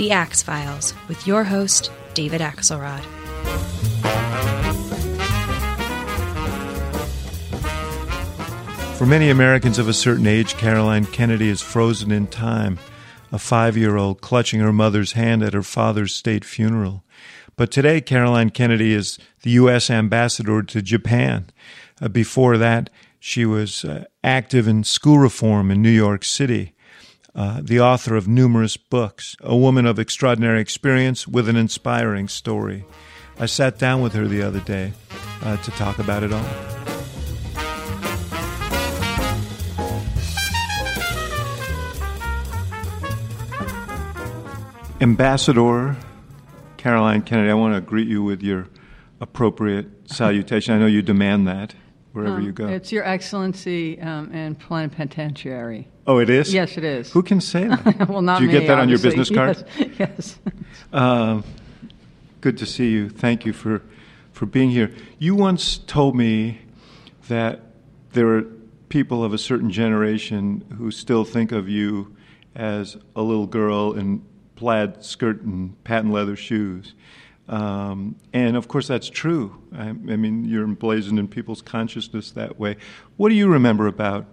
The Axe Files, with your host, David Axelrod. For many Americans of a certain age, Caroline Kennedy is frozen in time, a five year old clutching her mother's hand at her father's state funeral. But today, Caroline Kennedy is the U.S. ambassador to Japan. Uh, before that, she was uh, active in school reform in New York City, uh, the author of numerous books, a woman of extraordinary experience with an inspiring story. I sat down with her the other day uh, to talk about it all. Ambassador Caroline Kennedy, I want to greet you with your appropriate salutation. I know you demand that wherever Um, you go. It's Your Excellency um, and Plenipotentiary. oh, it is? Yes, it is. Who can say that? well, not Do you me, get that on your business card? Yes. yes. Um, good to see you. Thank you for, for being here. You once told me that there are people of a certain generation who still think of you as a little girl in plaid skirt and patent leather shoes. Um, and of course, that's true. I, I mean, you're emblazoned in people's consciousness that way. What do you remember about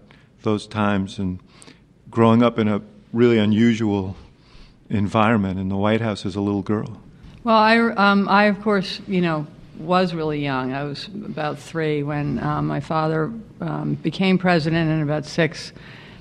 those times and growing up in a really unusual environment in the White House as a little girl? Well, I, um, I, of course, you know, was really young. I was about three when um, my father um, became president, and about six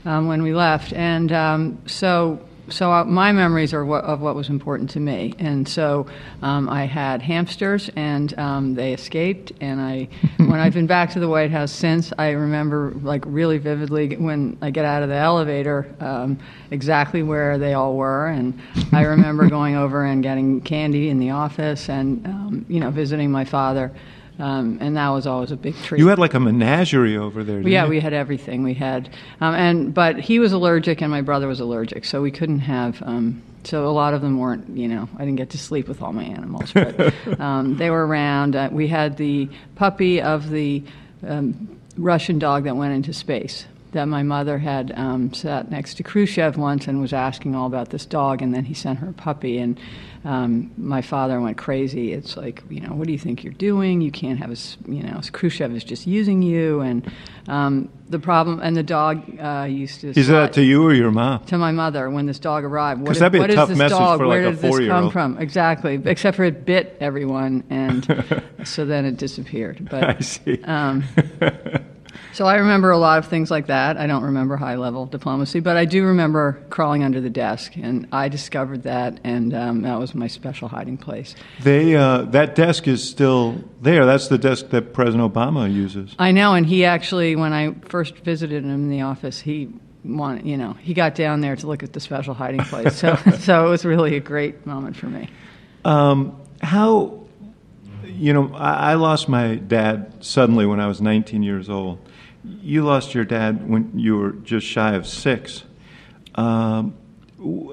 um, when we left. And um, so, so uh, my memories are what, of what was important to me. And so, um, I had hamsters, and um, they escaped. And I, when I've been back to the White House since, I remember like really vividly when I get out of the elevator, um, exactly where they all were. And I remember going over and getting candy in the office, and um, you know, visiting my father. Um, and that was always a big treat. You had like a menagerie over there. Didn't Yeah, you? we had everything. We had, um, and but he was allergic and my brother was allergic, so we couldn't have. Um, so a lot of them weren't. You know, I didn't get to sleep with all my animals, but um, they were around. Uh, we had the puppy of the um, Russian dog that went into space. That my mother had um, sat next to Khrushchev once and was asking all about this dog, and then he sent her a puppy, and um, my father went crazy. It's like, you know, what do you think you're doing? You can't have a, you know, Khrushchev is just using you, and um, the problem. And the dog uh, used to. He said that to you or your mom? to my mother when this dog arrived. What 'Cause is- that'd be a what is tough this message dog? for, Where like, a did this come from? Exactly. Except for it bit everyone, and so then it disappeared. But I see. so I remember a lot of things like that. I don't remember high level diplomacy, but I do remember crawling under the desk, and I discovered that, and um, that was my special hiding place. They uh, that desk is still there. That's the desk that President Obama uses. I know, and he actually, when I first visited him in the office, he wanted, you know, he got down there to look at the special hiding place. So, so it was really a great moment for me. Um, how, you know, I, I lost my dad suddenly when I was 19 years old. You lost your dad when you were just shy of six. Um,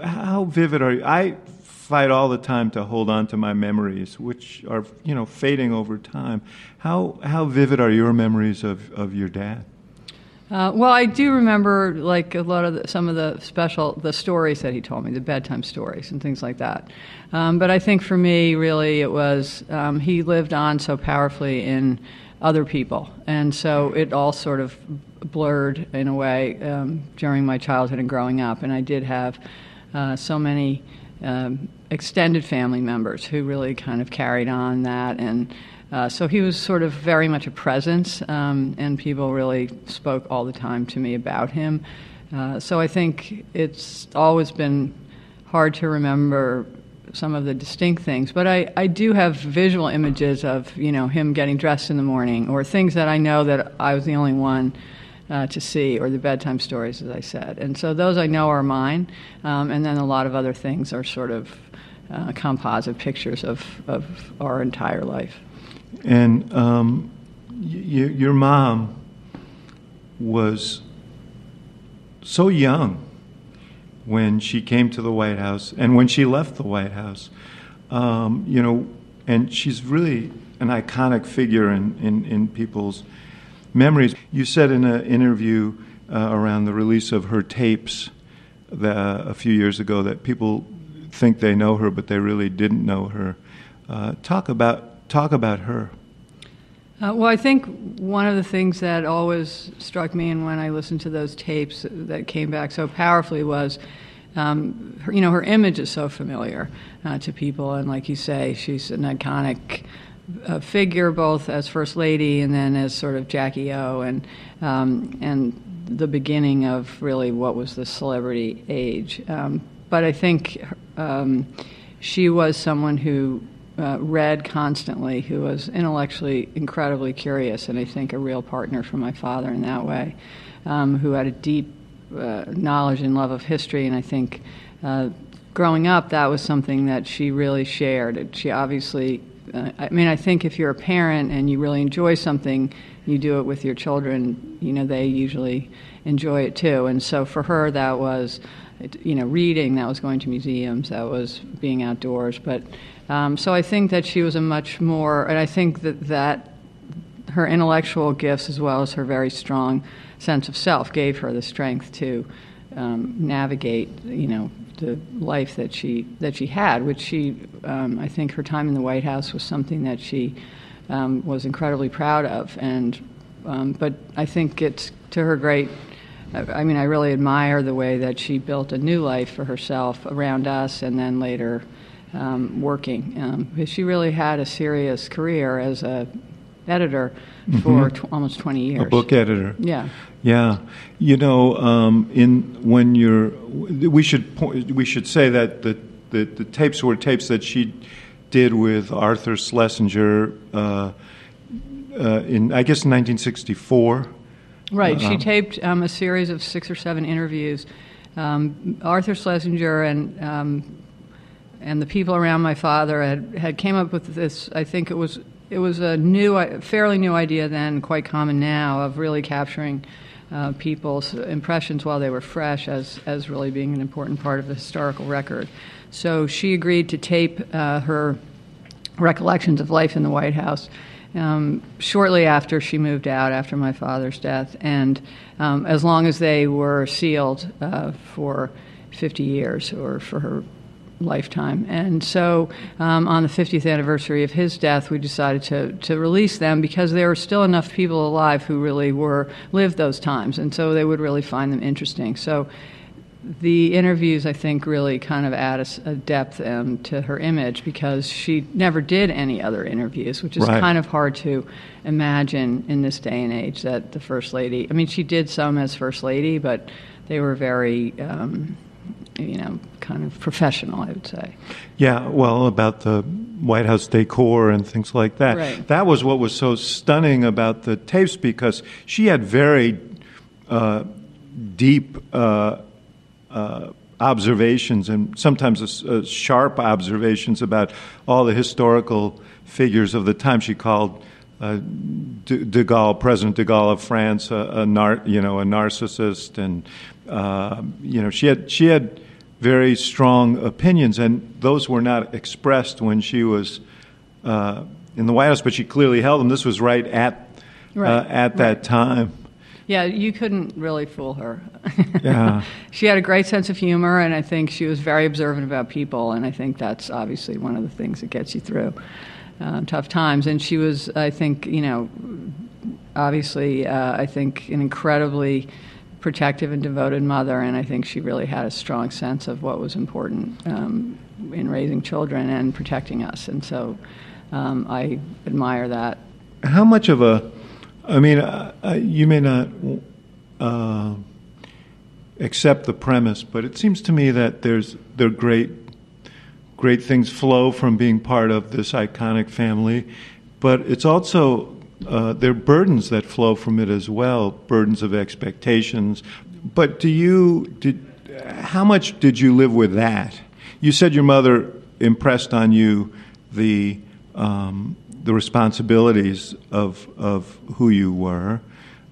how vivid are you? I fight all the time to hold on to my memories, which are, you know, fading over time. How how vivid are your memories of, of your dad? Uh, well, I do remember like a lot of the, some of the special the stories that he told me, the bedtime stories and things like that. Um, but I think for me, really, it was um, he lived on so powerfully in other people, and so it all sort of blurred in a way um, during my childhood and growing up. And I did have uh, so many um, extended family members who really kind of carried on that and. Uh, so he was sort of very much a presence, um, and people really spoke all the time to me about him. Uh, so I think it's always been hard to remember some of the distinct things. But I, I do have visual images of you know him getting dressed in the morning, or things that I know that I was the only one. Uh, to see, or the bedtime stories, as I said. And so those I know are mine. Um, and then a lot of other things are sort of uh, composite pictures of, of our entire life. And um, y- your mom was so young when she came to the White House and when she left the White House. Um, you know, and she's really an iconic figure in, in, in people's memories. You said in an interview uh, around the release of her tapes the, a few years ago that people think they know her, but they really didn't know her. Uh, talk about talk about her. Uh, well, I think one of the things that always struck me, and when I listened to those tapes that came back so powerfully, was, um, her, you know, her image is so familiar uh, to people, and like you say, she's an iconic uh, figure, both as First Lady and then as sort of Jackie O, and um, and the beginning of really what was the celebrity age. Um, but I think um, she was someone who uh, read constantly, who was intellectually incredibly curious, and I think a real partner for my father in that way, um, who had a deep uh, knowledge and love of history. And I think uh, growing up, that was something that she really shared. She obviously, uh, I mean, I think if you're a parent and you really enjoy something, you do it with your children, you know, they usually enjoy it too. And so for her, that was you know, reading, that was going to museums, that was being outdoors. But um, so I think that she was a much more, and I think that that her intellectual gifts as well as her very strong sense of self gave her the strength to um, navigate, you know, the life that she that she had, which she, um, I think, her time in the White House was something that she um, was incredibly proud of, and um, but I think it's to her great I mean, I really admire the way that she built a new life for herself around us and then later um, working. Um, she really had a serious career as a editor mm-hmm. for almost 20 years. A book editor. Yeah. Yeah. You know, um, in when you're, we should point, we should say that the, the, the tapes were tapes that she did with Arthur Schlesinger uh, uh, in, I guess, 1964. Right. She um, taped um, a series of six or seven interviews. Um, Arthur Schlesinger and um, and the people around my father had, had came up with this. I think it was it was a new, fairly new idea then, quite common now, of really capturing uh, people's impressions while they were fresh as as really being an important part of the historical record. So she agreed to tape uh, her recollections of life in the White House um, shortly after she moved out, after my father's death, and um, as long as they were sealed uh, for 50 years or for her lifetime. And so um, on the 50th anniversary of his death, we decided to, to release them because there were still enough people alive who really were lived those times, and so they would really find them interesting. So the interviews, I think, really kind of add a, a depth um, to her image because she never did any other interviews, which is right. kind of hard to imagine in this day and age that the First Lady, I mean, she did some as First Lady, but they were very, um, you know, kind of professional, I would say. Yeah, well, about the White House decor and things like that. Right. That was what was so stunning about the tapes because she had very uh, deep. Uh, uh, observations and sometimes sharp observations about all the historical figures of the time. She called uh, de, de, Gaulle, President de Gaulle of France, a, a nar- you know a narcissist, and uh, you know she had she had very strong opinions, and those were not expressed when she was uh, in the White House, but she clearly held them. This was right at right. at that right. time. Yeah, you couldn't really fool her. Yeah. she had a great sense of humor, and I think she was very observant about people, and I think that's obviously one of the things that gets you through uh, tough times. And she was, I think, you know, obviously, uh, I think, an incredibly protective and devoted mother, and I think she really had a strong sense of what was important um, in raising children and protecting us. And so um, I admire that. How much of a I mean, uh, uh, you may not uh, accept the premise, but it seems to me that there's there are great, great things flow from being part of this iconic family, but it's also uh, there are burdens that flow from it as well, burdens of expectations. But do you did how much did you live with that? You said your mother impressed on you the um, the responsibilities of of who you were,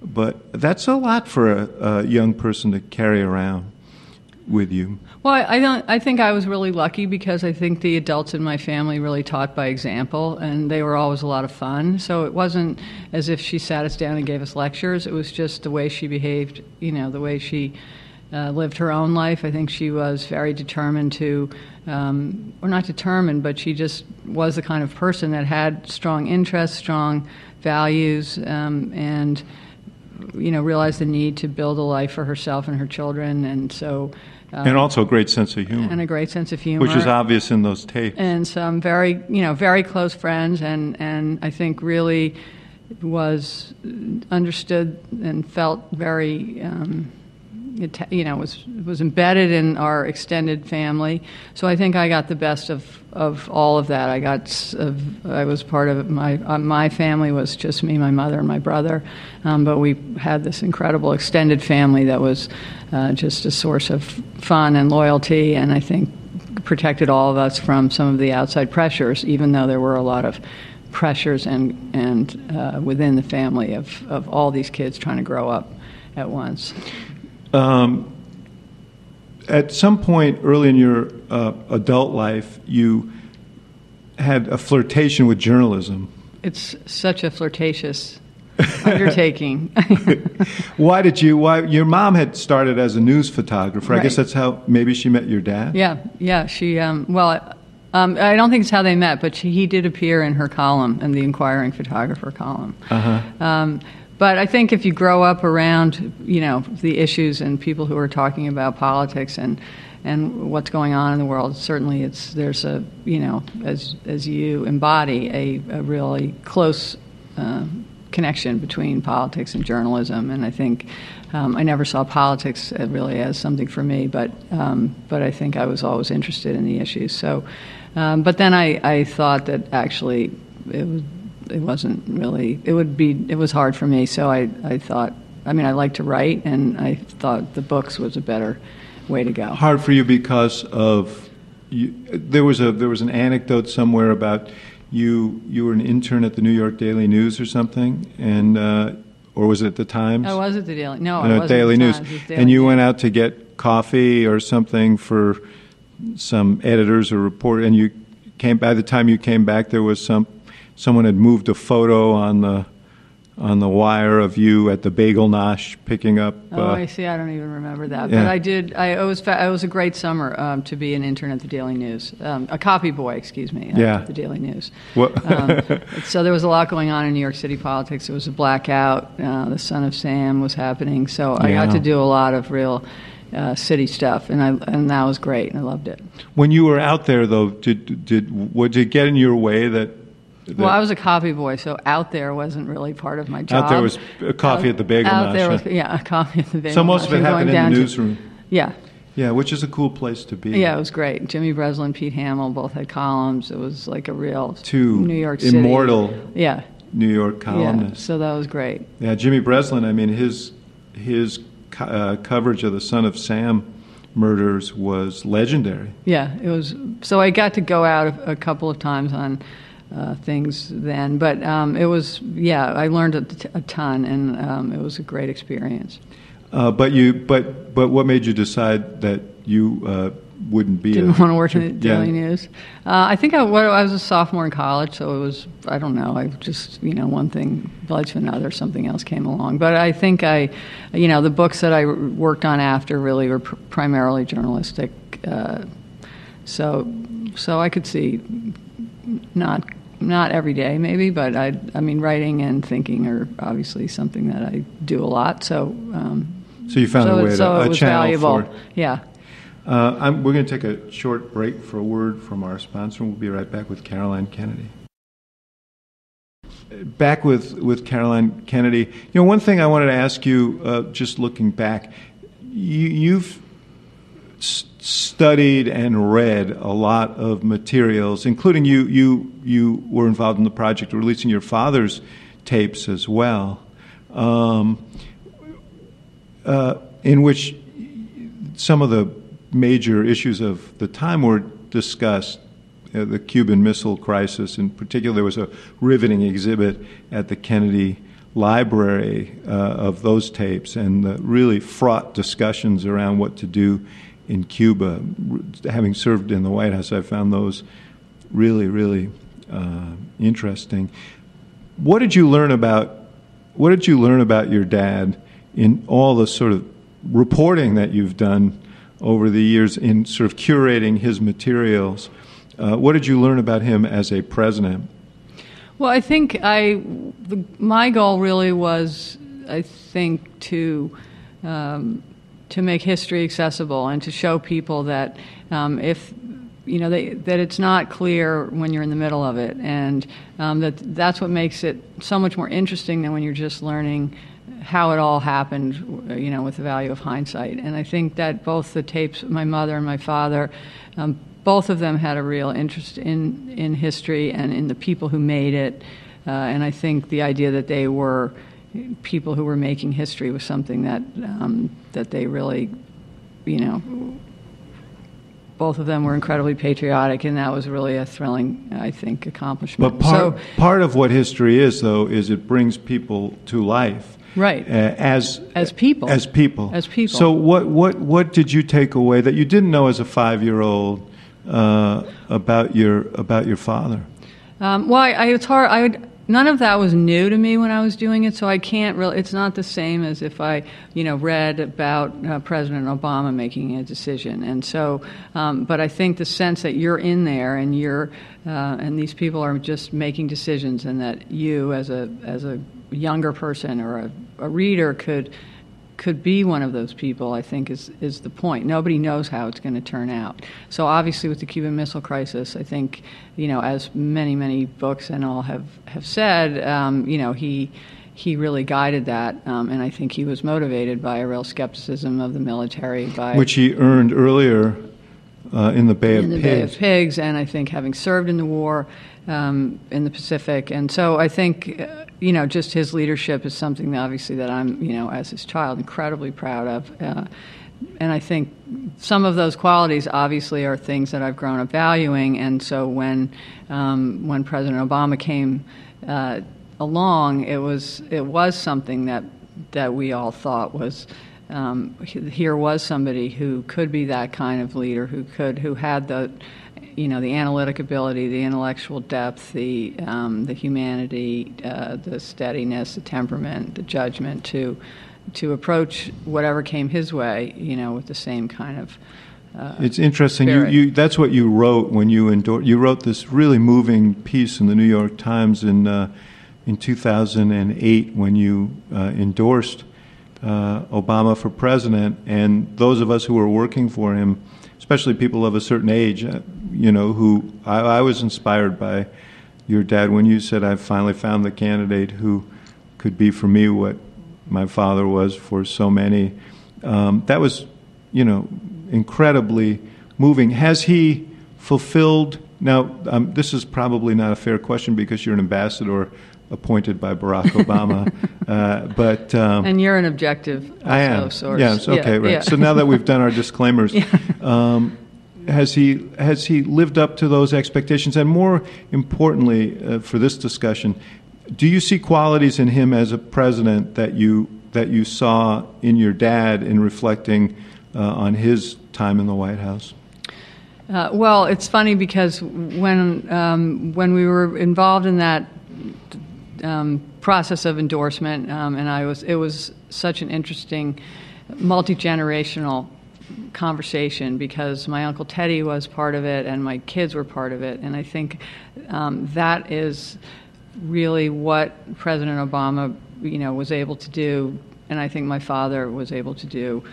but that's a lot for a, a young person to carry around with you. Well, I don't. I think I was really lucky because I think the adults in my family really taught by example, and they were always a lot of fun. So it wasn't as if she sat us down and gave us lectures. It was just the way she behaved. You know, the way she uh, lived her own life. I think she was very determined to, um, or not determined, but she just was the kind of person that had strong interests, strong values, um, and you know realized the need to build a life for herself and her children. And so um, and also a great sense of humor. And a great sense of humor. Which is obvious in those tapes. And some very, you know, very close friends, and, and I think really was understood and felt very, um, it, you know, was was embedded in our extended family. So I think I got the best of, of all of that. I got, I was part of my uh, my family was just me, my mother, and my brother, um, but we had this incredible extended family that was uh, just a source of fun and loyalty, and I think protected all of us from some of the outside pressures, even though there were a lot of pressures and and uh, within the family of of all these kids trying to grow up at once. Um, at some point early in your uh, adult life, you had a flirtation with journalism. It's such a flirtatious undertaking. why did you? Why your mom had started as a news photographer? Right. I guess that's how maybe she met your dad. Yeah, yeah. She um, well, um, I don't think it's how they met, but she, he did appear in her column, in the inquiring photographer column. Uh-huh. Um, but I think if you grow up around, you know, the issues and people who are talking about politics and and what's going on in the world, certainly it's there's a you know as as you embody a, a really close. Uh, connection between politics and journalism, and I think um, I never saw politics really as something for me, but um, but I think I was always interested in the issues. So, um, but then I, I thought that actually it was it wasn't really it would be it was hard for me so i i thought i mean i like to write and i thought the books was a better way to go hard for you because of you, there was a there was an anecdote somewhere about you you were an intern at the New York Daily News or something and uh, or was it at the Times? I was at the Daily no, uh, Daily News, Daily and you went out to get coffee or something for some editors or report, and you came. By the time you came back, there was some someone had moved a photo on the on the wire of you at the Bagel Nosh picking up. Oh, uh, I see. I don't even remember that, Yeah. but I did. I it was it was a great summer um, to be an intern at the Daily News, um, a copy boy, excuse me, Yeah. at the Daily News. What- um, so there was a lot going on in New York City politics. It was a blackout. Uh, the Son of Sam was happening, so I Yeah. got to do a lot of real. Uh, city stuff, and I and that was great, and I loved it. when you were out there, though, did did did it get in your way that? Well, I was a copy boy, so out there wasn't really part of my job. Out there was a coffee at the Bagel Out there was yeah, a coffee at the bagel. so most of it happened in the to- newsroom. yeah, Yeah, which is a cool place to be. yeah, it was great. Jimmy Breslin, Pete Hamill both had columns. It was like a real Two New York City immortal Yeah, New York yeah. columnists. So that was great. Yeah, Jimmy Breslin. I mean, his his uh, coverage of the Son of Sam murders was legendary. Yeah, it was. So I got to go out a couple of times on uh, things then, but um, it was yeah. I learned a, t- a ton, and um, it was a great experience. Uh, but you, but but what made you decide that you uh, wouldn't be? Didn't a, want to work in the yeah. Daily News. Uh, I think I, I was a sophomore in college, so it was I don't know. I just you know one thing led to another. Something else came along, but I think I, you know, the books that I worked on after really were pr- primarily journalistic. Uh, so so I could see not not every day maybe, but I I mean writing and thinking are obviously something that I do a lot. So. Um, So you found so, a way so to it a was channel valuable. for. it. Yeah. Uh, I'm, we're going to take a short break for a word from our sponsor. and We'll be right back with Caroline Kennedy. Back with, with Caroline Kennedy. You know, one thing I wanted to ask you, uh, just looking back, you, you've studied and read a lot of materials, including you. You you were involved in the project releasing your father's tapes as well, um, uh, in which some of the major issues of the time were discussed. Uh, the Cuban Missile Crisis, in particular, there was a riveting exhibit at the Kennedy library uh, of those tapes and the really fraught discussions around what to do in Cuba. Having served in the White House, I found those really, really uh, interesting. What did you learn about? What did you learn about your dad in all the sort of reporting that you've done over the years in sort of curating his materials? Uh, what did you learn about him as a president? Well, I think I the, my goal really was, I think, to um, to make history accessible and to show people that um, if you know they, that it's not clear when you're in the middle of it, and um, that that's what makes it so much more interesting than when you're just learning how it all happened, you know, with the value of hindsight. And I think that both the tapes, my mother and my father, um, both of them had a real interest in, in history and in the people who made it. Uh, and I think the idea that they were people who were making history was something that um, that they really, you know, both of them were incredibly patriotic, and that was really a thrilling, I think, accomplishment. But part, so, part of what history is, though, is it brings people to life. Right. Uh, as as people. As people. As people. So what what what did you take away that you didn't know as a five year old uh, about your about your father? Um, well, I, I, it's hard. I would, none of that was new to me when I was doing it, so I can't really. It's not the same as if I, you know, read about uh, President Obama making a decision. And so, um, but I think the sense that you're in there and you're, uh, and these people are just making decisions, and that you, as a as a younger person or a, a reader, could could be one of those people, I think, is, is the point. Nobody knows how it's going to turn out. So, obviously, with the Cuban Missile Crisis, I think, you know, as many, many books and all have, have said, um, you know, he, he really guided that, um, and I think he was motivated by a real skepticism of the military. By Which he earned earlier uh, in the Bay of in the Pigs. Bay of Pigs, and I think having served in the war um, in the Pacific, and so I think uh, you know just his leadership is something that obviously that I'm you know as his child incredibly proud of. Uh, and I think some of those qualities obviously are things that I've grown up valuing. And so when um, when President Obama came uh, along, it was it was something that that we all thought was um, here was somebody who could be that kind of leader, who could, who had the, you know, the analytic ability, the intellectual depth, the um, the humanity, uh, the steadiness, the temperament, the judgment to to approach whatever came his way, you know, with the same kind of. Uh, it's interesting. You, you, that's what you wrote when you endorsed. You wrote this really moving piece in the New York Times in uh, in 2008 when you uh, endorsed uh, Obama for president, and those of us who were working for him, especially people of a certain age, uh, you know, who I, I was inspired by your dad when you said, "I finally found the candidate who could be for me what my father was for so many." Um, that was, you know, incredibly moving. Has he fulfilled? Now, um, this is probably not a fair question because you're an ambassador appointed by Barack Obama. uh, but um, and you're an objective. I am. Source. Yes. Okay. Yeah, right. yeah. So now that we've done our disclaimers, Yeah. um, has he has he lived up to those expectations? And more importantly, uh, for this discussion, do you see qualities in him as a president that you that you saw in your dad in reflecting uh, on his time in the White House? Uh, well, it's funny because when um, when we were involved in that um, process of endorsement, um, and I was it was such an interesting, multi generational conversation because my uncle Teddy was part of it and my kids were part of it, and I think um, that is really what President Obama, you know, was able to do, and I think my father was able to do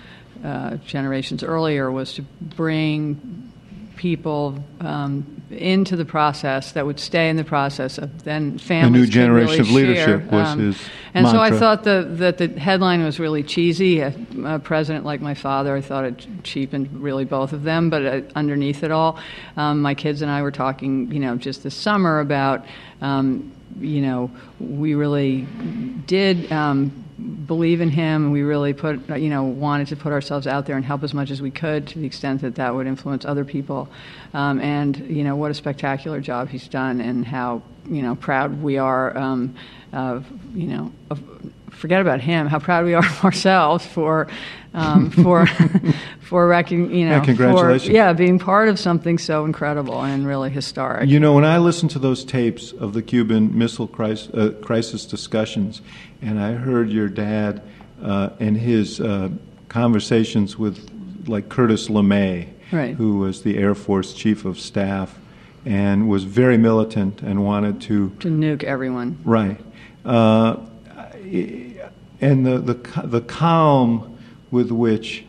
uh, generations earlier was to bring people um, into the process that would stay in the process of then families. A new generation really of leadership share, was um, his And so I thought the, that the headline was really cheesy. A, a president like my father, I thought it cheapened really both of them. But uh, underneath it all, um, my kids and I were talking, you know, just this summer about, um, you know, we really did. Um, believe in him and we really put you know wanted to put ourselves out there and help as much as we could to the extent that that would influence other people um, and you know what a spectacular job he's done and how you know proud we are um, of you know of, forget about him how proud we are of ourselves for um, for for recon, you know Yeah, congratulations. for, yeah being part of something so incredible and really historic You know, when I listened to those tapes of the Cuban Missile Crisis, uh, crisis discussions, and I heard your dad uh, and his uh, conversations with, like Curtis LeMay, Right. who was the Air Force Chief of Staff and was very militant and wanted to to nuke everyone Right. Uh, and the, the, the calm with which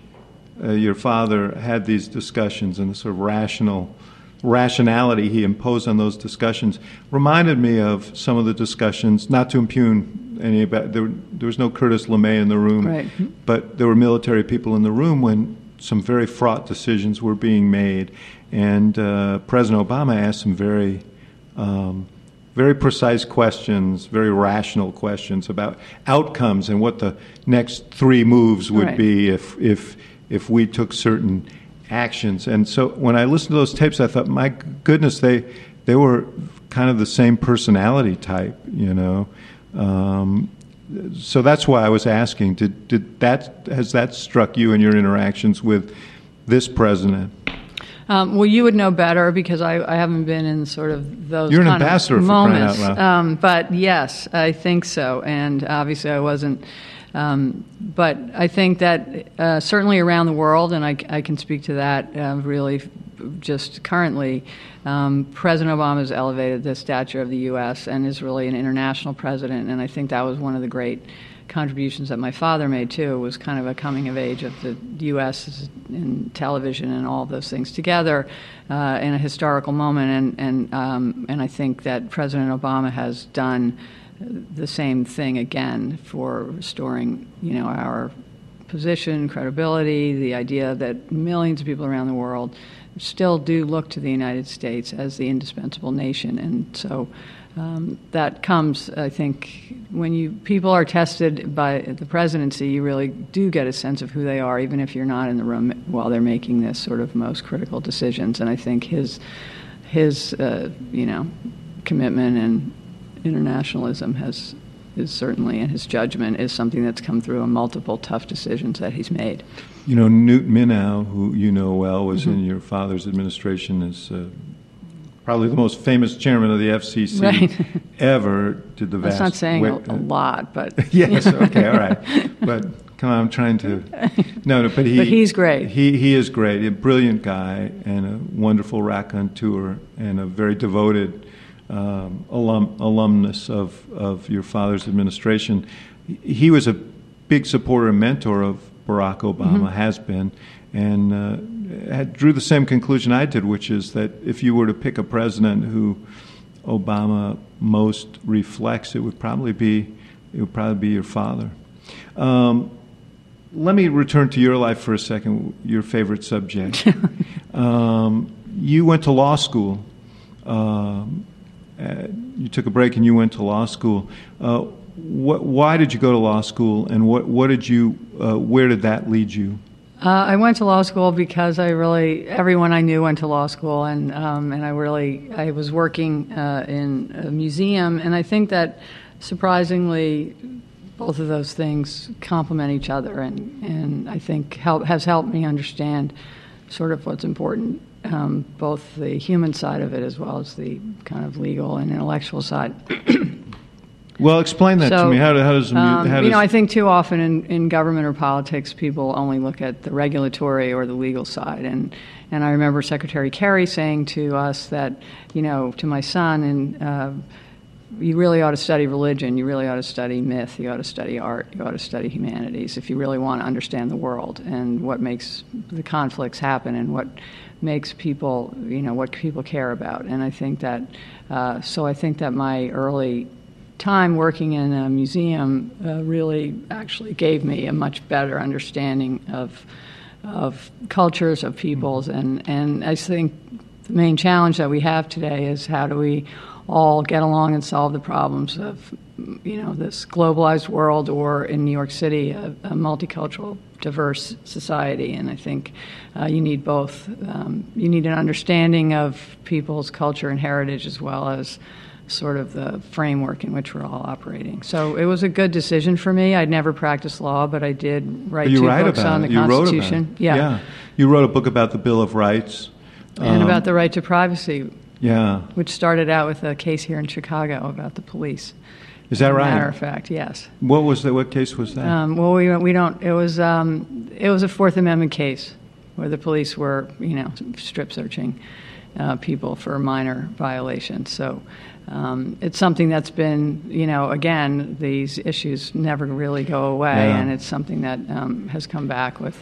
uh, your father had these discussions and the sort of rational rationality he imposed on those discussions reminded me of some of the discussions, not to impugn any about, there, there was no Curtis LeMay in the room, Right. but there were military people in the room when some very fraught decisions were being made. And uh, President Obama asked some very um, very precise questions, very rational questions about outcomes and what the next three moves would Right. be if if if we took certain actions. And so when I listened to those tapes, I thought, my goodness, they they were kind of the same personality type, you know. Um, so that's why I was asking. Did did that has that struck you in your interactions with this president? Um, well, you would know better because I, I haven't been in sort of those You're an ambassador of for crying out moments. Um, but yes, I think so. And obviously, I wasn't. Um, but I think that uh, certainly around the world, and I, I can speak to that uh, really just currently, um, President Obama has elevated the stature of the U.S. and is really an international president. And I think that was one of the great contributions that my father made too was kind of a coming of age of the U.S. in television and all those things together uh, in a historical moment, and and um, and I think that President Obama has done the same thing again for restoring you know our position, credibility, the idea that millions of people around the world still do look to the United States as the indispensable nation, and so um, that comes, I think, when you people are tested by the presidency, you really do get a sense of who they are, even if you're not in the room while they're making this sort of most critical decisions. And I think his his uh, you know commitment and internationalism has is certainly, and his judgment is something that's come through in multiple tough decisions that he's made. You know, Newt Minow, who you know well, was Mm-hmm. in your father's administration as uh, probably the most famous chairman of the FCC Right. ever. Did the That's vast not saying a, a lot, but yes, okay, all right. But come on, I'm trying to. No, no, but he. But he's great. He he is great. A brilliant guy and a wonderful raconteur and a very devoted um, alum alumnus of of your father's administration. He was a big supporter and mentor of Barack Obama. Mm-hmm. Has been. And uh, had, drew the same conclusion I did, which is that if you were to pick a president who Obama most reflects, it would probably be it would probably be your father. Um, let me return to your life for a second. Your favorite subject. um, you went to law school. Um, uh, you took a break and you went to law school. Uh, what, why did you go to law school, and what, what did you? Uh, where did that lead you? Uh, I went to law school because I really everyone I knew went to law school, and um, and I really I was working uh, in a museum, and I think that surprisingly, both of those things complement each other, and and I think help has helped me understand sort of what's important, um, both the human side of it as well as the kind of legal and intellectual side. Well, explain that to me. How, how does Um, how you know, I think too often in, in government or politics, people only look at the regulatory or the legal side. And, and I remember Secretary Kerry saying to us that, you know, to my son, and uh, you really ought to study religion, you really ought to study myth, you ought to study art, you ought to study humanities if you really want to understand the world and what makes the conflicts happen and what makes people, you know, what people care about. And I think that, uh, so I think that my early time working in a museum uh, really actually gave me a much better understanding of of cultures of peoples. And and I think the main challenge that we have today is how do we all get along and solve the problems of you know this globalized world or in New York City a, a multicultural diverse society. And I think uh, you need both. Um, you need an understanding of people's culture and heritage as well as sort of the framework in which we're all operating. So it was a good decision for me. I'd never practiced law, but I did write two books on it. the you Constitution. It. Yeah. yeah. You wrote a book about the Bill of Rights. And um, about the right to privacy, Yeah. which started out with a case here in Chicago about the police. Is that right? Matter of fact, yes. What was that? What case was that? Um, well, we, we don't. It was um, it was a Fourth Amendment case where the police were, you know, strip searching uh, people for minor violations. So um, it's something that's been, you know, again, these issues never really go away, Yeah. and it's something that um, has come back with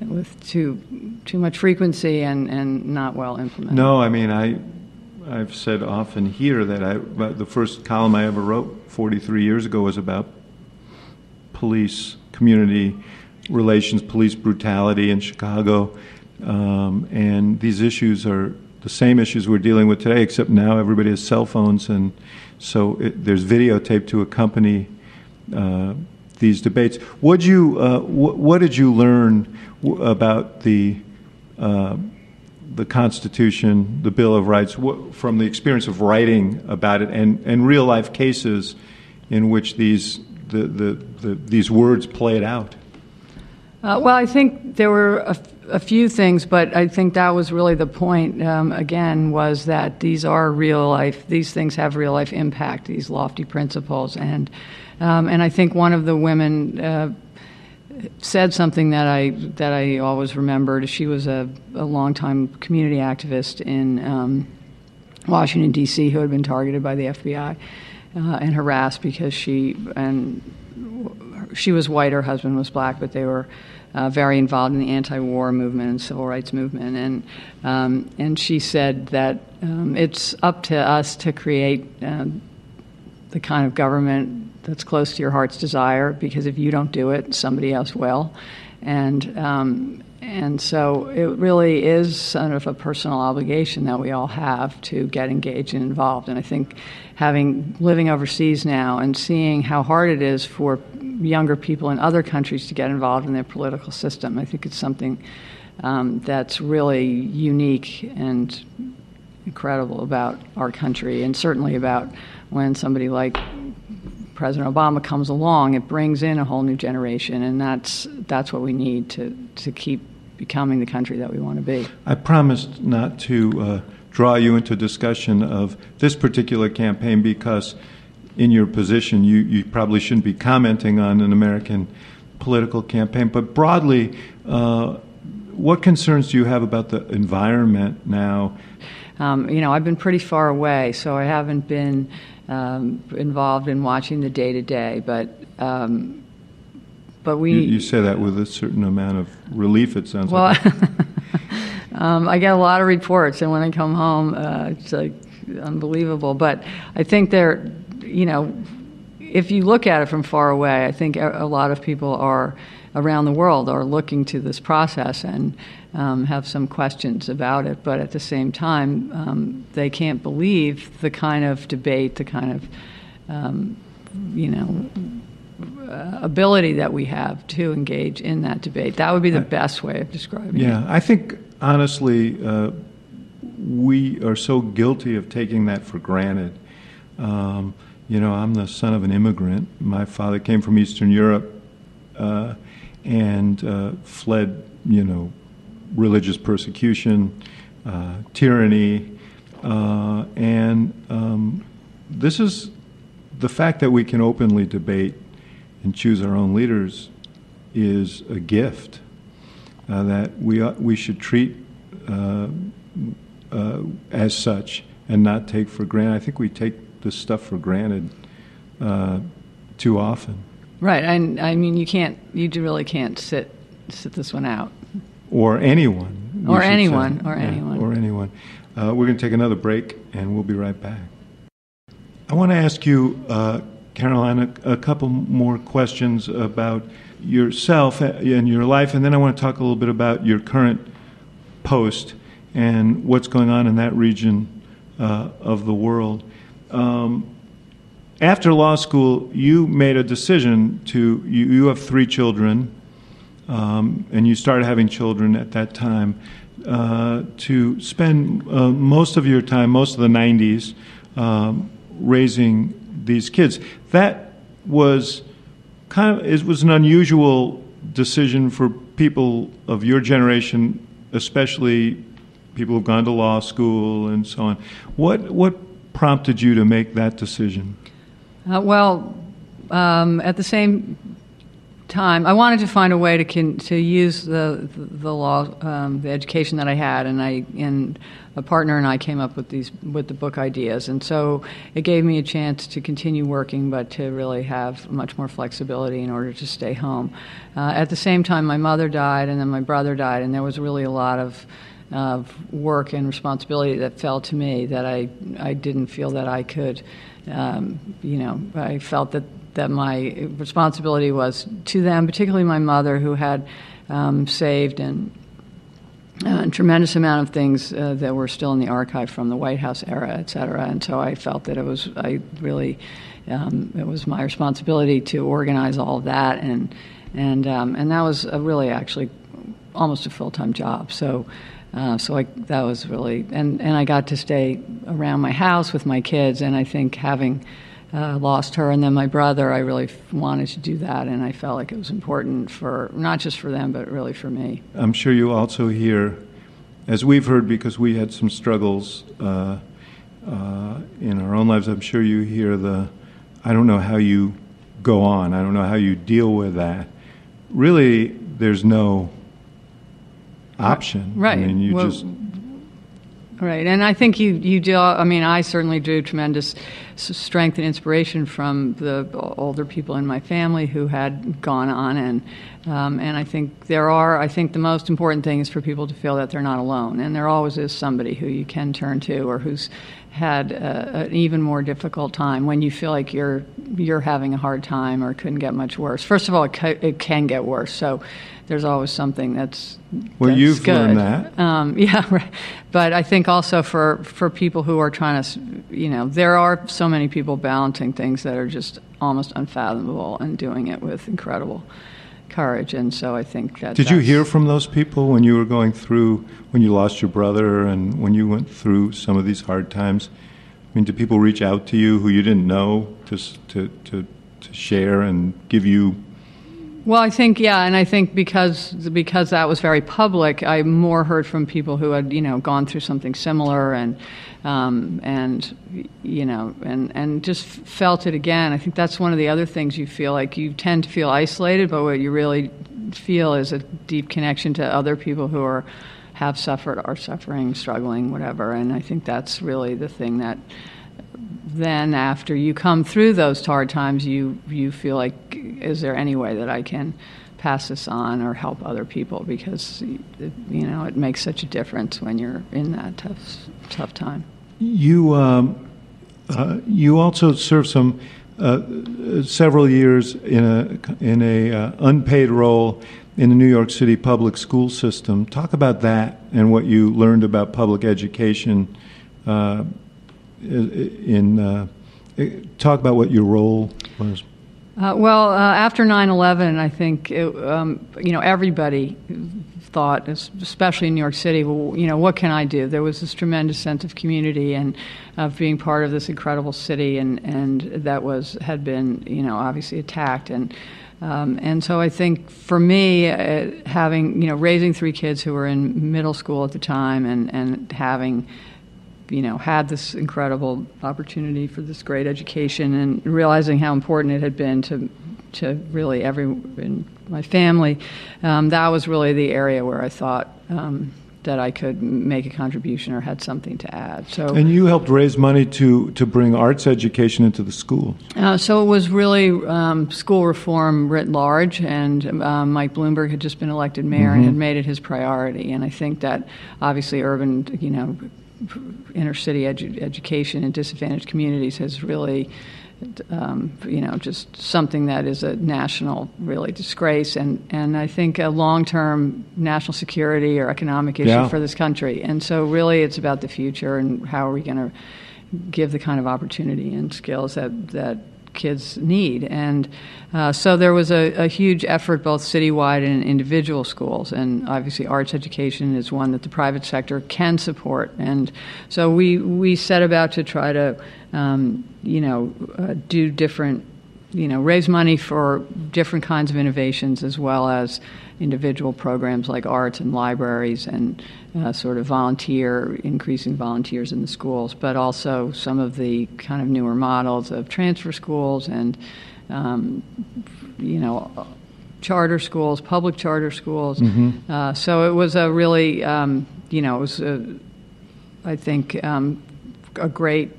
with too too much frequency and, and not well implemented. No, I mean I, I've said often here that I the first column I ever wrote 43 years ago was about police community relations, police brutality in Chicago, um, and these issues are the same issues we're dealing with today, except now everybody has cell phones, and so it, there's videotape to accompany. Uh, these debates. What you uh, wh- what did you learn w- about the uh, the Constitution, the Bill of Rights, wh- from the experience of writing about it and, and real life cases in which these the, the, the these words played out? Uh, well, I think there were a few things, but I think that was really the point. Um, again, was that these are real life; these things have real life impact. These lofty principles, and um, and I think one of the women. Uh, said something that I that I always remembered. She was a, a longtime community activist in um, Washington D.C. who had been targeted by the FBI uh, and harassed because she and she was white, her husband was black, but they were uh, very involved in the anti-war movement and civil rights movement. And um, and she said that um, it's up to us to create um, the kind of government that's close to your heart's desire, because if you don't do it, somebody else will. And um, and so it really is sort of a personal obligation that we all have to get engaged and involved. And I think having living overseas now and seeing how hard it is for younger people in other countries to get involved in their political system, I think it's something um, that's really unique and incredible about our country, and certainly about when somebody like President Obama comes along, it brings in a whole new generation, and that's that's what we need to to keep becoming the country that we want to be. I promised not to uh, draw you into discussion of this particular campaign because, in your position, you, you probably shouldn't be commenting on an American political campaign. But broadly, uh, what concerns do you have about the environment now? Um, you know, I've been pretty far away, so I haven't been um, involved in watching the day to day. But um, but we You, you say that with a certain amount of relief. It sounds well, like. um, I get a lot of reports, and when I come home, uh, it's like unbelievable. But I think they're, you know, if you look at it from far away, I think a, lot of people are around the world are looking to this process and um, have some questions about it. But at the same time, um, they can't believe the kind of debate, the kind of, um, you know, uh, ability that we have to engage in that debate. That would be the best way of describing it. Yeah, I think honestly, uh, we are so guilty of taking that for granted. You know, I'm the son of an immigrant. My father came from Eastern Europe uh, and uh, fled, you know, religious persecution, uh, tyranny, uh, and um, this is the fact that we can openly debate and choose our own leaders is a gift uh, that we we should treat uh, as such and not take for granted. I think we take this stuff for granted uh, too often. Right. I, I mean, you can't. You really can't sit sit this one out. Or anyone. Or anyone. Or yeah, anyone. Or anyone. Uh, we're going to take another break, and we'll be right back. I want to ask you, uh, Caroline, a, a, couple more questions about yourself and your life, and then I want to talk a little bit about your current post and what's going on in that region uh, of the world. Um, after law school, you made a decision to, you, you have three children, um, and you started having children at that time, uh, to spend uh, most of your time, most of the 90s, um, raising these kids. That was kind of, it was an unusual decision for people of your generation, especially people who've gone to law school and so on. What, what prompted you to make that decision? Uh, well, um, at the same time, I wanted to find a way to con- to use the the law, um, the education that I had, and I and a partner and I came up with these with the book ideas, and so it gave me a chance to continue working, but to really have much more flexibility in order to stay home. Uh, at the same time, my mother died, and then my brother died, and there was really a lot of of work and responsibility that fell to me that I I didn't feel that I could. Um, you know, I felt that that my responsibility was to them, particularly my mother, who had um, saved and uh, a tremendous amount of things uh, that were still in the archive from the White House era, et cetera. And so I felt that it was, I really, um, it was my responsibility to organize all of that, and and um, and that was really actually almost a full time job. So. Uh, so I, that was really, and, and I got to stay around my house with my kids, and I think having uh, lost her and then my brother, I really wanted to do that, and I felt like it was important for not just for them, but really for me. I'm sure you also hear, as we've heard, because we had some struggles uh, uh, in our own lives. I'm sure you hear the, I don't know how you go on. I don't know how you deal with that. Really, there's no option. Right. I mean, you well, just Right, and I think you you do. I mean, I certainly drew tremendous strength and inspiration from the older people in my family who had gone on, and um, and I think there are. I think the most important thing is for people to feel that they're not alone, and there always is somebody who you can turn to or who's had a, an even more difficult time when you feel like you're you're having a hard time or couldn't get much worse. First of all, it, ca- it can get worse, so there's always something that's well, that's you've good. learned that. Um, yeah, right. But I think also for for people who are trying to, you know, there are so many people balancing things that are just almost unfathomable and doing it with incredible courage. And so I think that. Did you hear from those people when you were going through when you lost your brother and when you went through some of these hard times? I mean, did people reach out to you who you didn't know to to to, to share and give you well, I think yeah, and I think because because that was very public, I more heard from people who had you know gone through something similar and um, and you know and and just felt it again. I think that's one of the other things you feel like you tend to feel isolated, but what you really feel is a deep connection to other people who are have suffered, are suffering, struggling, whatever. And I think that's really the thing that then after you come through those hard times, you you feel like, is there any way that I can pass this on or help other people? Because you know it makes such a difference when you're in that tough tough time. You um, uh, you also served some. Uh, several years in a in a uh, unpaid role in the New York City public school system. Talk about that and what you learned about public education uh, in uh, talk about what your role was. Uh, well, uh, after 9/11, I think it, um, you know everybody thought, especially in New York City, well, you know, what can I do? There was this tremendous sense of community and of being part of this incredible city, and and that was had been you know obviously attacked and. Um, and so I think for me, uh, having you know raising three kids who were in middle school at the time, and and having you know, had this incredible opportunity for this great education and realizing how important it had been to to really every in my family, um, that was really the area where I thought, um, that I could make a contribution or had something to add. So and you helped raise money to to bring arts education into the schools. Uh, so it was really um, school reform writ large, and um, Mike Bloomberg had just been elected mayor mm-hmm. and had made it his priority. And I think that obviously urban, you know, inner city edu- education in disadvantaged communities has really um, you know, just something that is a national really disgrace and, and I think a long term national security or economic issue yeah. for this country. And so, really, it's about the future and how are we going to give the kind of opportunity and skills that, that kids need. And uh, so there was a, a, huge effort, both citywide and in individual schools. And obviously, arts education is one that the private sector can support. And so we, we set about to try to, um, you know, uh, do different, you know, raise money for different kinds of innovations as well as individual programs like arts and libraries and uh, sort of volunteer, increasing volunteers in the schools, but also some of the kind of newer models of transfer schools and, um, you know, charter schools, public charter schools. Mm-hmm. Uh, so it was a really, um, you know, it was, a, I think, um, a great,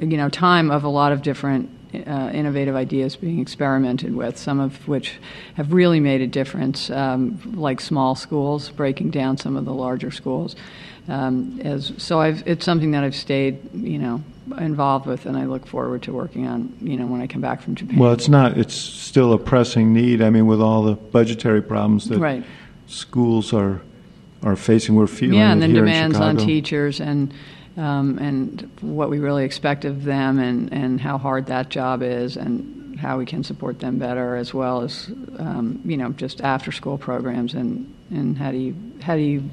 you know, time of a lot of different uh, innovative ideas being experimented with, some of which have really made a difference, um, like small schools, breaking down some of the larger schools. Um, as, so I've, it's something that I've stayed, you know, involved with, and I look forward to working on, you know, when I come back from Japan. Well, it's not. It's still a pressing need. I mean, with all the budgetary problems that right. schools are are facing, we're feeling. Yeah, and then demands on teachers and um, and what we really expect of them and, and how hard that job is and how we can support them better as well as um, you know just after school programs and, and how do you how do you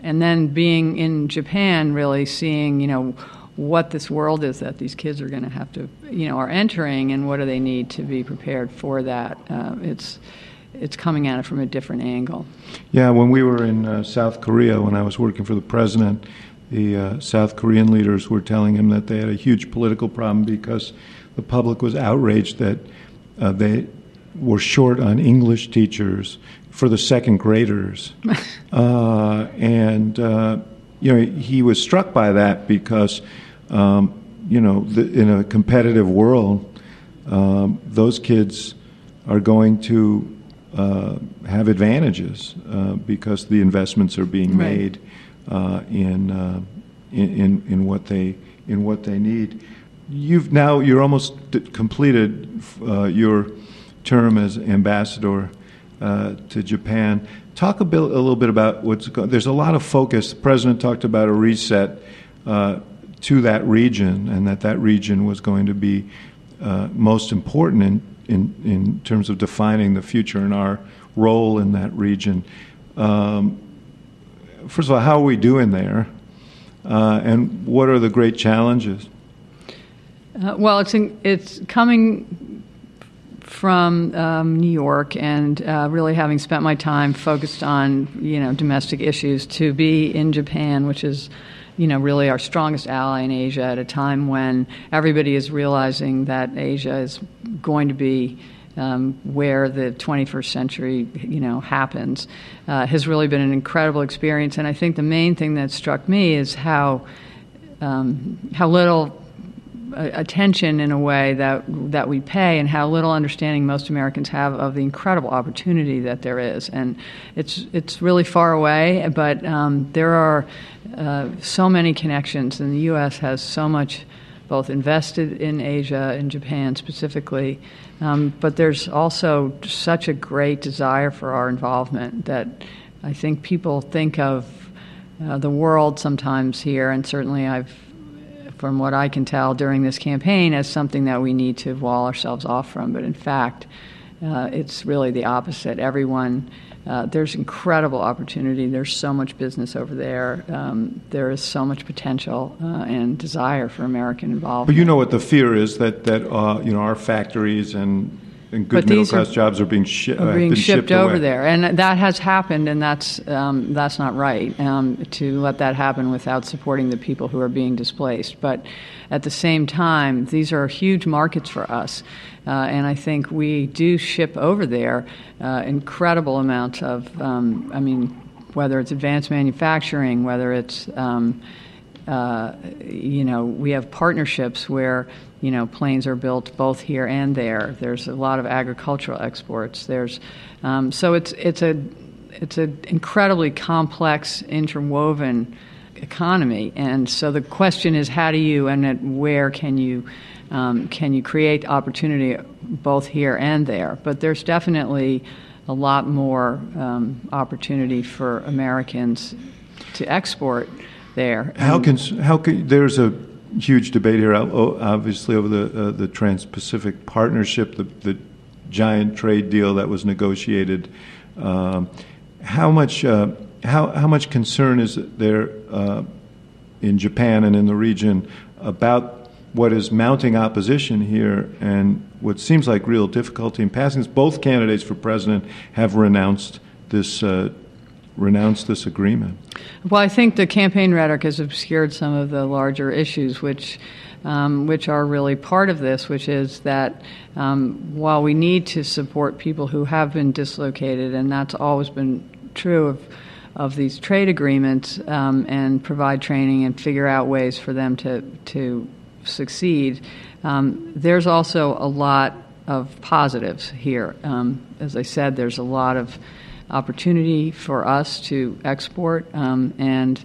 and then being in Japan really seeing you know what this world is that these kids are going to have to you know are entering and what do they need to be prepared for that uh, it's it's coming at it from a different angle. Yeah, when we were in uh, South Korea, when I was working for the president, the uh, South Korean leaders were telling him that they had a huge political problem because the public was outraged that uh, they were short on English teachers for the second graders. uh, and, uh, you know, he was struck by that because, um, you know, the, in a competitive world, um, those kids are going to uh, have advantages uh, because the investments are being right. made in, uh, in, in what they in what they need. You've now you're almost completed uh, your term as ambassador uh, to Japan. Talk a, bit, a little bit about what's going. There's a lot of focus. The president talked about a reset uh, to that region, and that that region was going to be uh, most important in, in in terms of defining the future and our role in that region. Um, first of all, how are we doing there? Uh, and what are the great challenges? Uh, well, it's in, it's coming from um, New York and uh, really having spent my time focused on you know domestic issues to be in Japan, which is you know really our strongest ally in Asia at a time when everybody is realizing that Asia is going to be um, where the 21st century, you know, happens, uh, has really been an incredible experience. And I think the main thing that struck me is how um, how little uh, attention, in a way, that that we pay, and how little understanding most Americans have of the incredible opportunity that there is. And it's it's really far away, but um, there are uh, so many connections, and the U.S. has so much both invested in Asia and Japan specifically, um, but there's also such a great desire for our involvement that I think people think of uh, the world sometimes here, and certainly I've, from what I can tell during this campaign, as something that we need to wall ourselves off from. But in fact, uh, it's really the opposite. Everyone uh, there's incredible opportunity. There's so much business over there. Um, there is so much potential uh, and desire for American involvement. But you know what the fear is that that uh, you know our factories and and good middle class jobs are being, shi- are being shipped, shipped over away. there, and that has happened, and that's um, that's not right um, to let that happen without supporting the people who are being displaced. But at the same time, these are huge markets for us. Uh, and I think we do ship over there uh, incredible amounts of, um, I mean, whether it's advanced manufacturing, whether it's um, uh, you know, we have partnerships where you know planes are built both here and there. There's a lot of agricultural exports. There's um, so it's it's a it's an incredibly complex, interwoven economy, and so the question is, how do you and at where can you um, can you create opportunity both here and there? But there's definitely a lot more um, opportunity for Americans to export there. How can how can there's a huge debate here, obviously over the uh, the Trans-Pacific Partnership, the the giant trade deal that was negotiated. Um, how much uh, how how much concern is there uh, in Japan and in the region about what is mounting opposition here and what seems like real difficulty in passing this? Both candidates for president have renounced this uh, renounce this agreement? Well, I think the campaign rhetoric has obscured some of the larger issues, which. Um, which are really part of this, which is that um, while we need to support people who have been dislocated, and that's always been true of, of these trade agreements, um, and provide training and figure out ways for them to, to succeed, um, there's also a lot of positives here. Um, as I said, there's a lot of opportunity for us to export um, and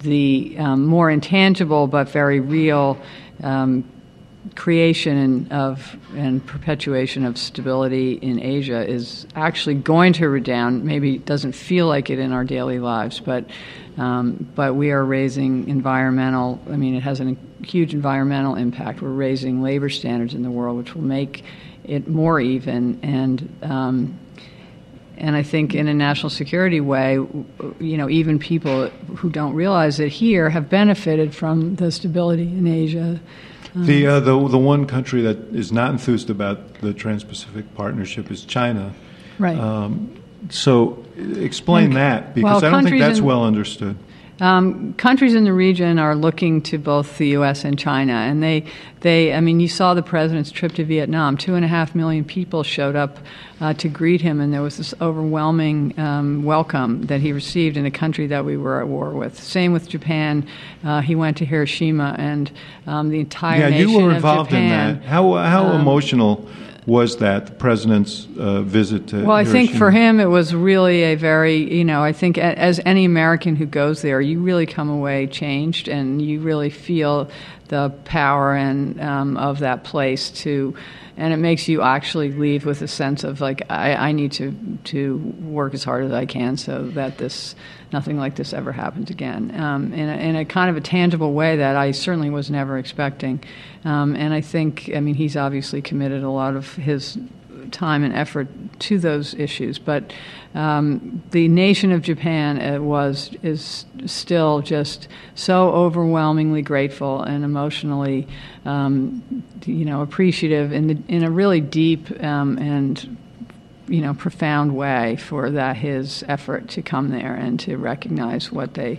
the um, more intangible but very real um, creation of and perpetuation of stability in Asia is actually going to redound. Maybe doesn't feel like it in our daily lives, but um, but we are raising environmental. I mean, it has a huge environmental impact. We're raising labor standards in the world, which will make it more even and um, and I think in a national security way, you know, even people who don't realize it here have benefited from the stability in Asia. Um, the, uh, the the one country that is not enthused about the Trans-Pacific Partnership is China. Right. Um, so explain that because well, I don't think that's in, well understood. Um, countries in the region are looking to both the U.S. and China, and they, they, I mean, you saw the president's trip to Vietnam. Two and a half million people showed up uh, to greet him, and there was this overwhelming um, welcome that he received in a country that we were at war with. Same with Japan. Uh, he went to Hiroshima, and um, the entire yeah, nation you were involved in that. How how um, emotional was that the president's uh, visit to? Well, I think for him it was really a very, you know, I think as any American who goes there, you really come away changed, and you really feel the power and um, of that place to and it makes you actually leave with a sense of like I, I, need to to work as hard as I can so that this nothing like this ever happens again um, in, a, in a kind of a tangible way that I certainly was never expecting um, and I think I mean he's obviously committed a lot of his time and effort to those issues. But um, the nation of Japan uh, was is still just so overwhelmingly grateful and emotionally, um, you know, appreciative in the, in a really deep um, and you know profound way for that his effort to come there and to recognize what they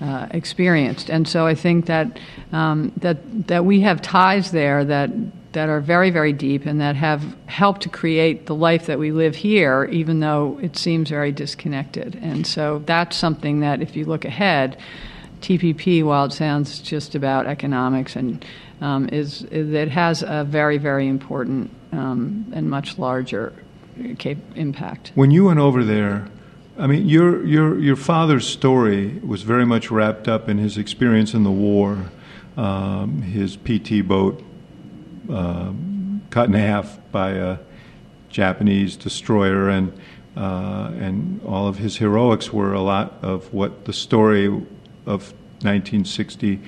uh, experienced. And so I think that um, that that we have ties there that that are very, very deep and that have helped to create the life that we live here, even though it seems very disconnected. And so that's something that, if you look ahead, TPP, while it sounds just about economics, and um, is, it has a very, very important um, and much larger impact. When you went over there, I mean, your your your father's story was very much wrapped up in his experience in the war, um, his PT boat uh, cut in half by a Japanese destroyer, and uh, and all of his heroics were a lot of what the story of 1960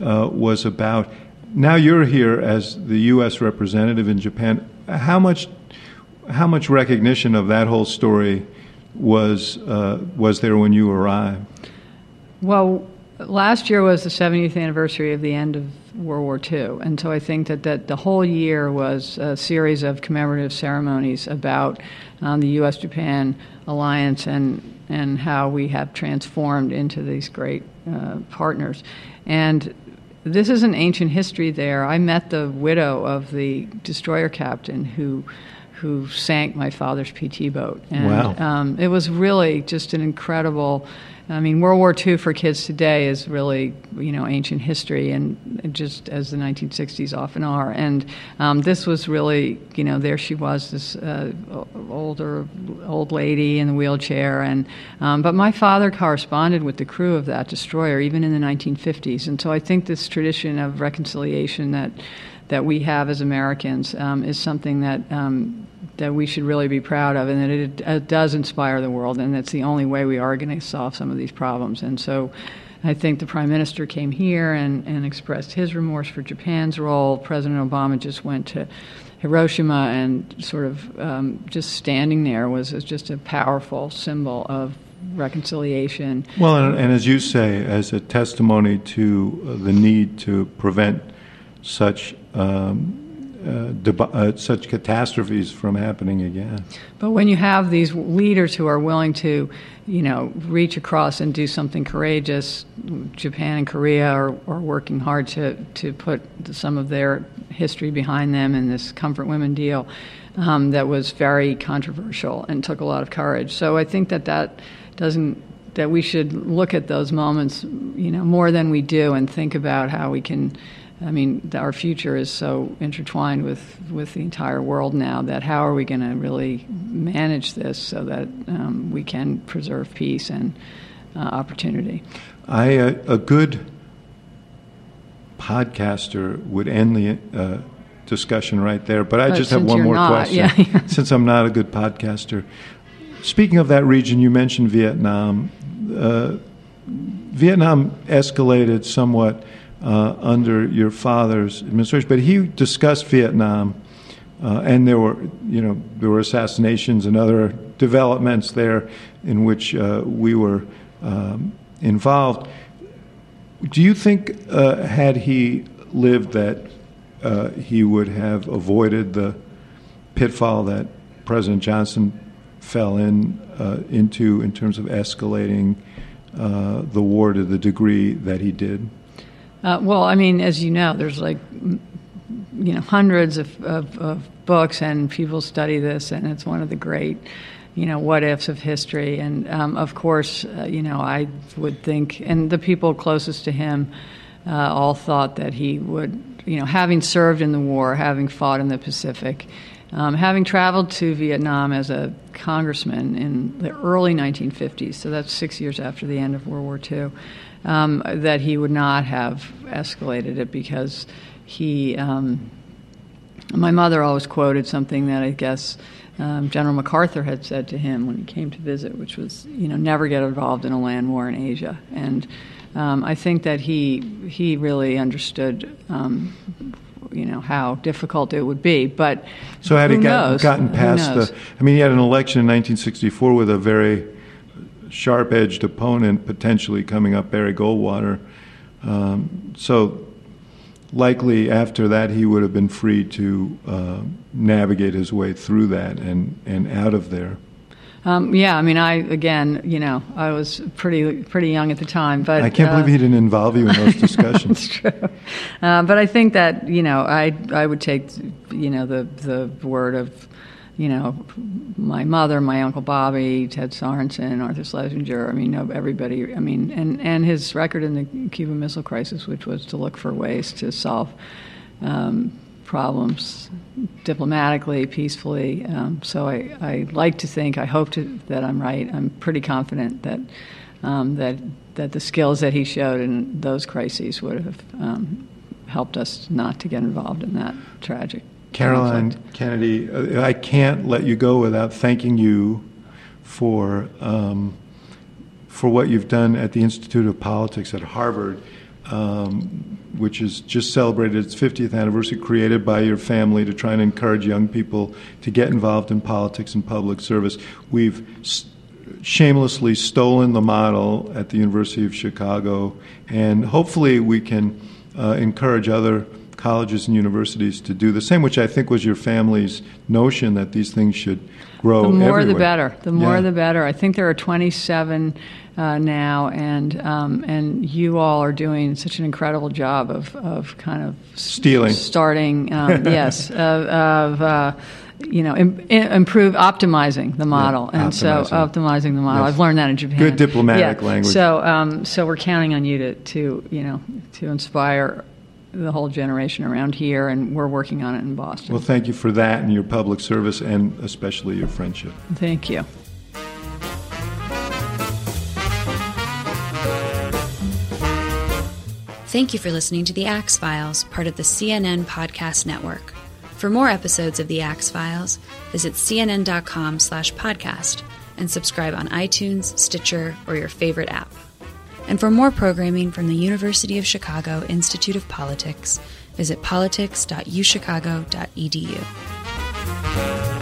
uh, was about. Now you're here as the U.S. representative in Japan. How much how much recognition of that whole story was uh, was there when you arrived? Well, last year was the 70th anniversary of the end of World War II. And so I think that, that the whole year was a series of commemorative ceremonies about um, the U.S. Japan alliance and, and how we have transformed into these great uh, partners. And this is an ancient history there. I met the widow of the destroyer captain who who sank my father's PT boat. And, Wow. Um, it was really just an incredible. I mean, World War II for kids today is really, you know, ancient history, and just as the 1960s often are. And um, this was really, you know, there she was, this uh, older old lady in the wheelchair. And um, but my father corresponded with the crew of that destroyer even in the 1950s, and so I think this tradition of reconciliation that that we have as Americans um, is something that um, that we should really be proud of, and that it, it does inspire the world, and that's the only way we are going to solve some of these problems. And so, I think the Prime Minister came here and, and expressed his remorse for Japan's role. President Obama just went to Hiroshima and sort of um, just standing there was, just a powerful symbol of reconciliation. Well, and, and as you say, as a testimony to the need to prevent such um, uh, uh, such catastrophes from happening again. But when you have these leaders who are willing to, you know, reach across and do something courageous, Japan and Korea are, are working hard to, to put some of their history behind them in this Comfort Women deal um, that was very controversial and took a lot of courage. So I think that that doesn't that we should look at those moments, you know, more than we do and think about how we can. I mean, our future is so intertwined with, with the entire world now that how are we going to really manage this so that um, we can preserve peace and uh, opportunity? I uh, a good podcaster would end the uh, discussion right there, but I But just have one more not, question. yeah. since I'm not a good podcaster, speaking of that region, you mentioned Vietnam. Uh, Vietnam escalated somewhat uh, under your father's administration, but he discussed Vietnam, uh, and there were, you know, there were assassinations and other developments there in which uh, we were um, involved. Do you think, uh, had he lived, that uh, he would have avoided the pitfall that President Johnson fell in uh, into in terms of escalating uh, the war to the degree that he did? Uh, well, I mean, as you know, there's like, you know, hundreds of, of, of books, and people study this, and it's one of the great, you know, what ifs of history. And um, of course, uh, you know, I would think, and the people closest to him uh, all thought that he would, you know, having served in the war, having fought in the Pacific, um, having traveled to Vietnam as a congressman in the early 1950s, so that's six years after the end of World War II, um, that he would not have escalated it because he. Um, my mother always quoted something that I guess um, General MacArthur had said to him when he came to visit, which was, you know, never get involved in a land war in Asia. And um, I think that he he really understood, um, you know, how difficult it would be. But So had who he got, knows? gotten past the, I mean, he had an election in 1964 with a very sharp-edged opponent potentially coming up, Barry Goldwater. Um, so likely after that he would have been free to uh, navigate his way through that and, and out of there. Um, yeah, I mean, I again, you know, I was pretty pretty young at the time, but I can't uh, believe he didn't involve you in those discussions. True, uh, but I think that you know I I would take you know the the word of you know my mother, my uncle Bobby, Ted Sorensen, Arthur Schlesinger. I mean, everybody. I mean, and and his record in the Cuban Missile Crisis, which was to look for ways to solve. Um, problems diplomatically, peacefully. Um, so I, I like to think, I hope to, that I'm right. I'm pretty confident that um, that that the skills that he showed in those crises would have um, helped us not to get involved in that tragic. Caroline. Kennedy, uh, I can't let you go without thanking you for um, for what you've done at the Institute of Politics at Harvard, um, which has just celebrated its 50th anniversary, created by your family to try and encourage young people to get involved in politics and public service. We've shamelessly stolen the model at the University of Chicago, and hopefully we can uh, encourage other colleges and universities to do the same, which I think was your family's notion that these things should grow The more the better. The more Yeah. the better. I think there are 27 uh, now, and um, and you all are doing such an incredible job of, of kind of Stealing. starting. Um, yes, of, of uh, you know, Im- improve optimizing the model, Yeah, and so optimizing. optimizing the model. Yes. I've learned that in Japan. Good diplomatic Yeah. language. So, um, so we're counting on you to, to, you know, to inspire the whole generation around here, and we're working on it in Boston. Well, thank you for that and your public service and especially your friendship. Thank you. Thank you for listening to The Axe Files, part of the CNN Podcast Network. For more episodes of The Axe Files, visit cnn.com slash podcast and subscribe on iTunes, Stitcher, or your favorite app. And for more programming from the University of Chicago Institute of Politics, visit politics.uchicago.edu.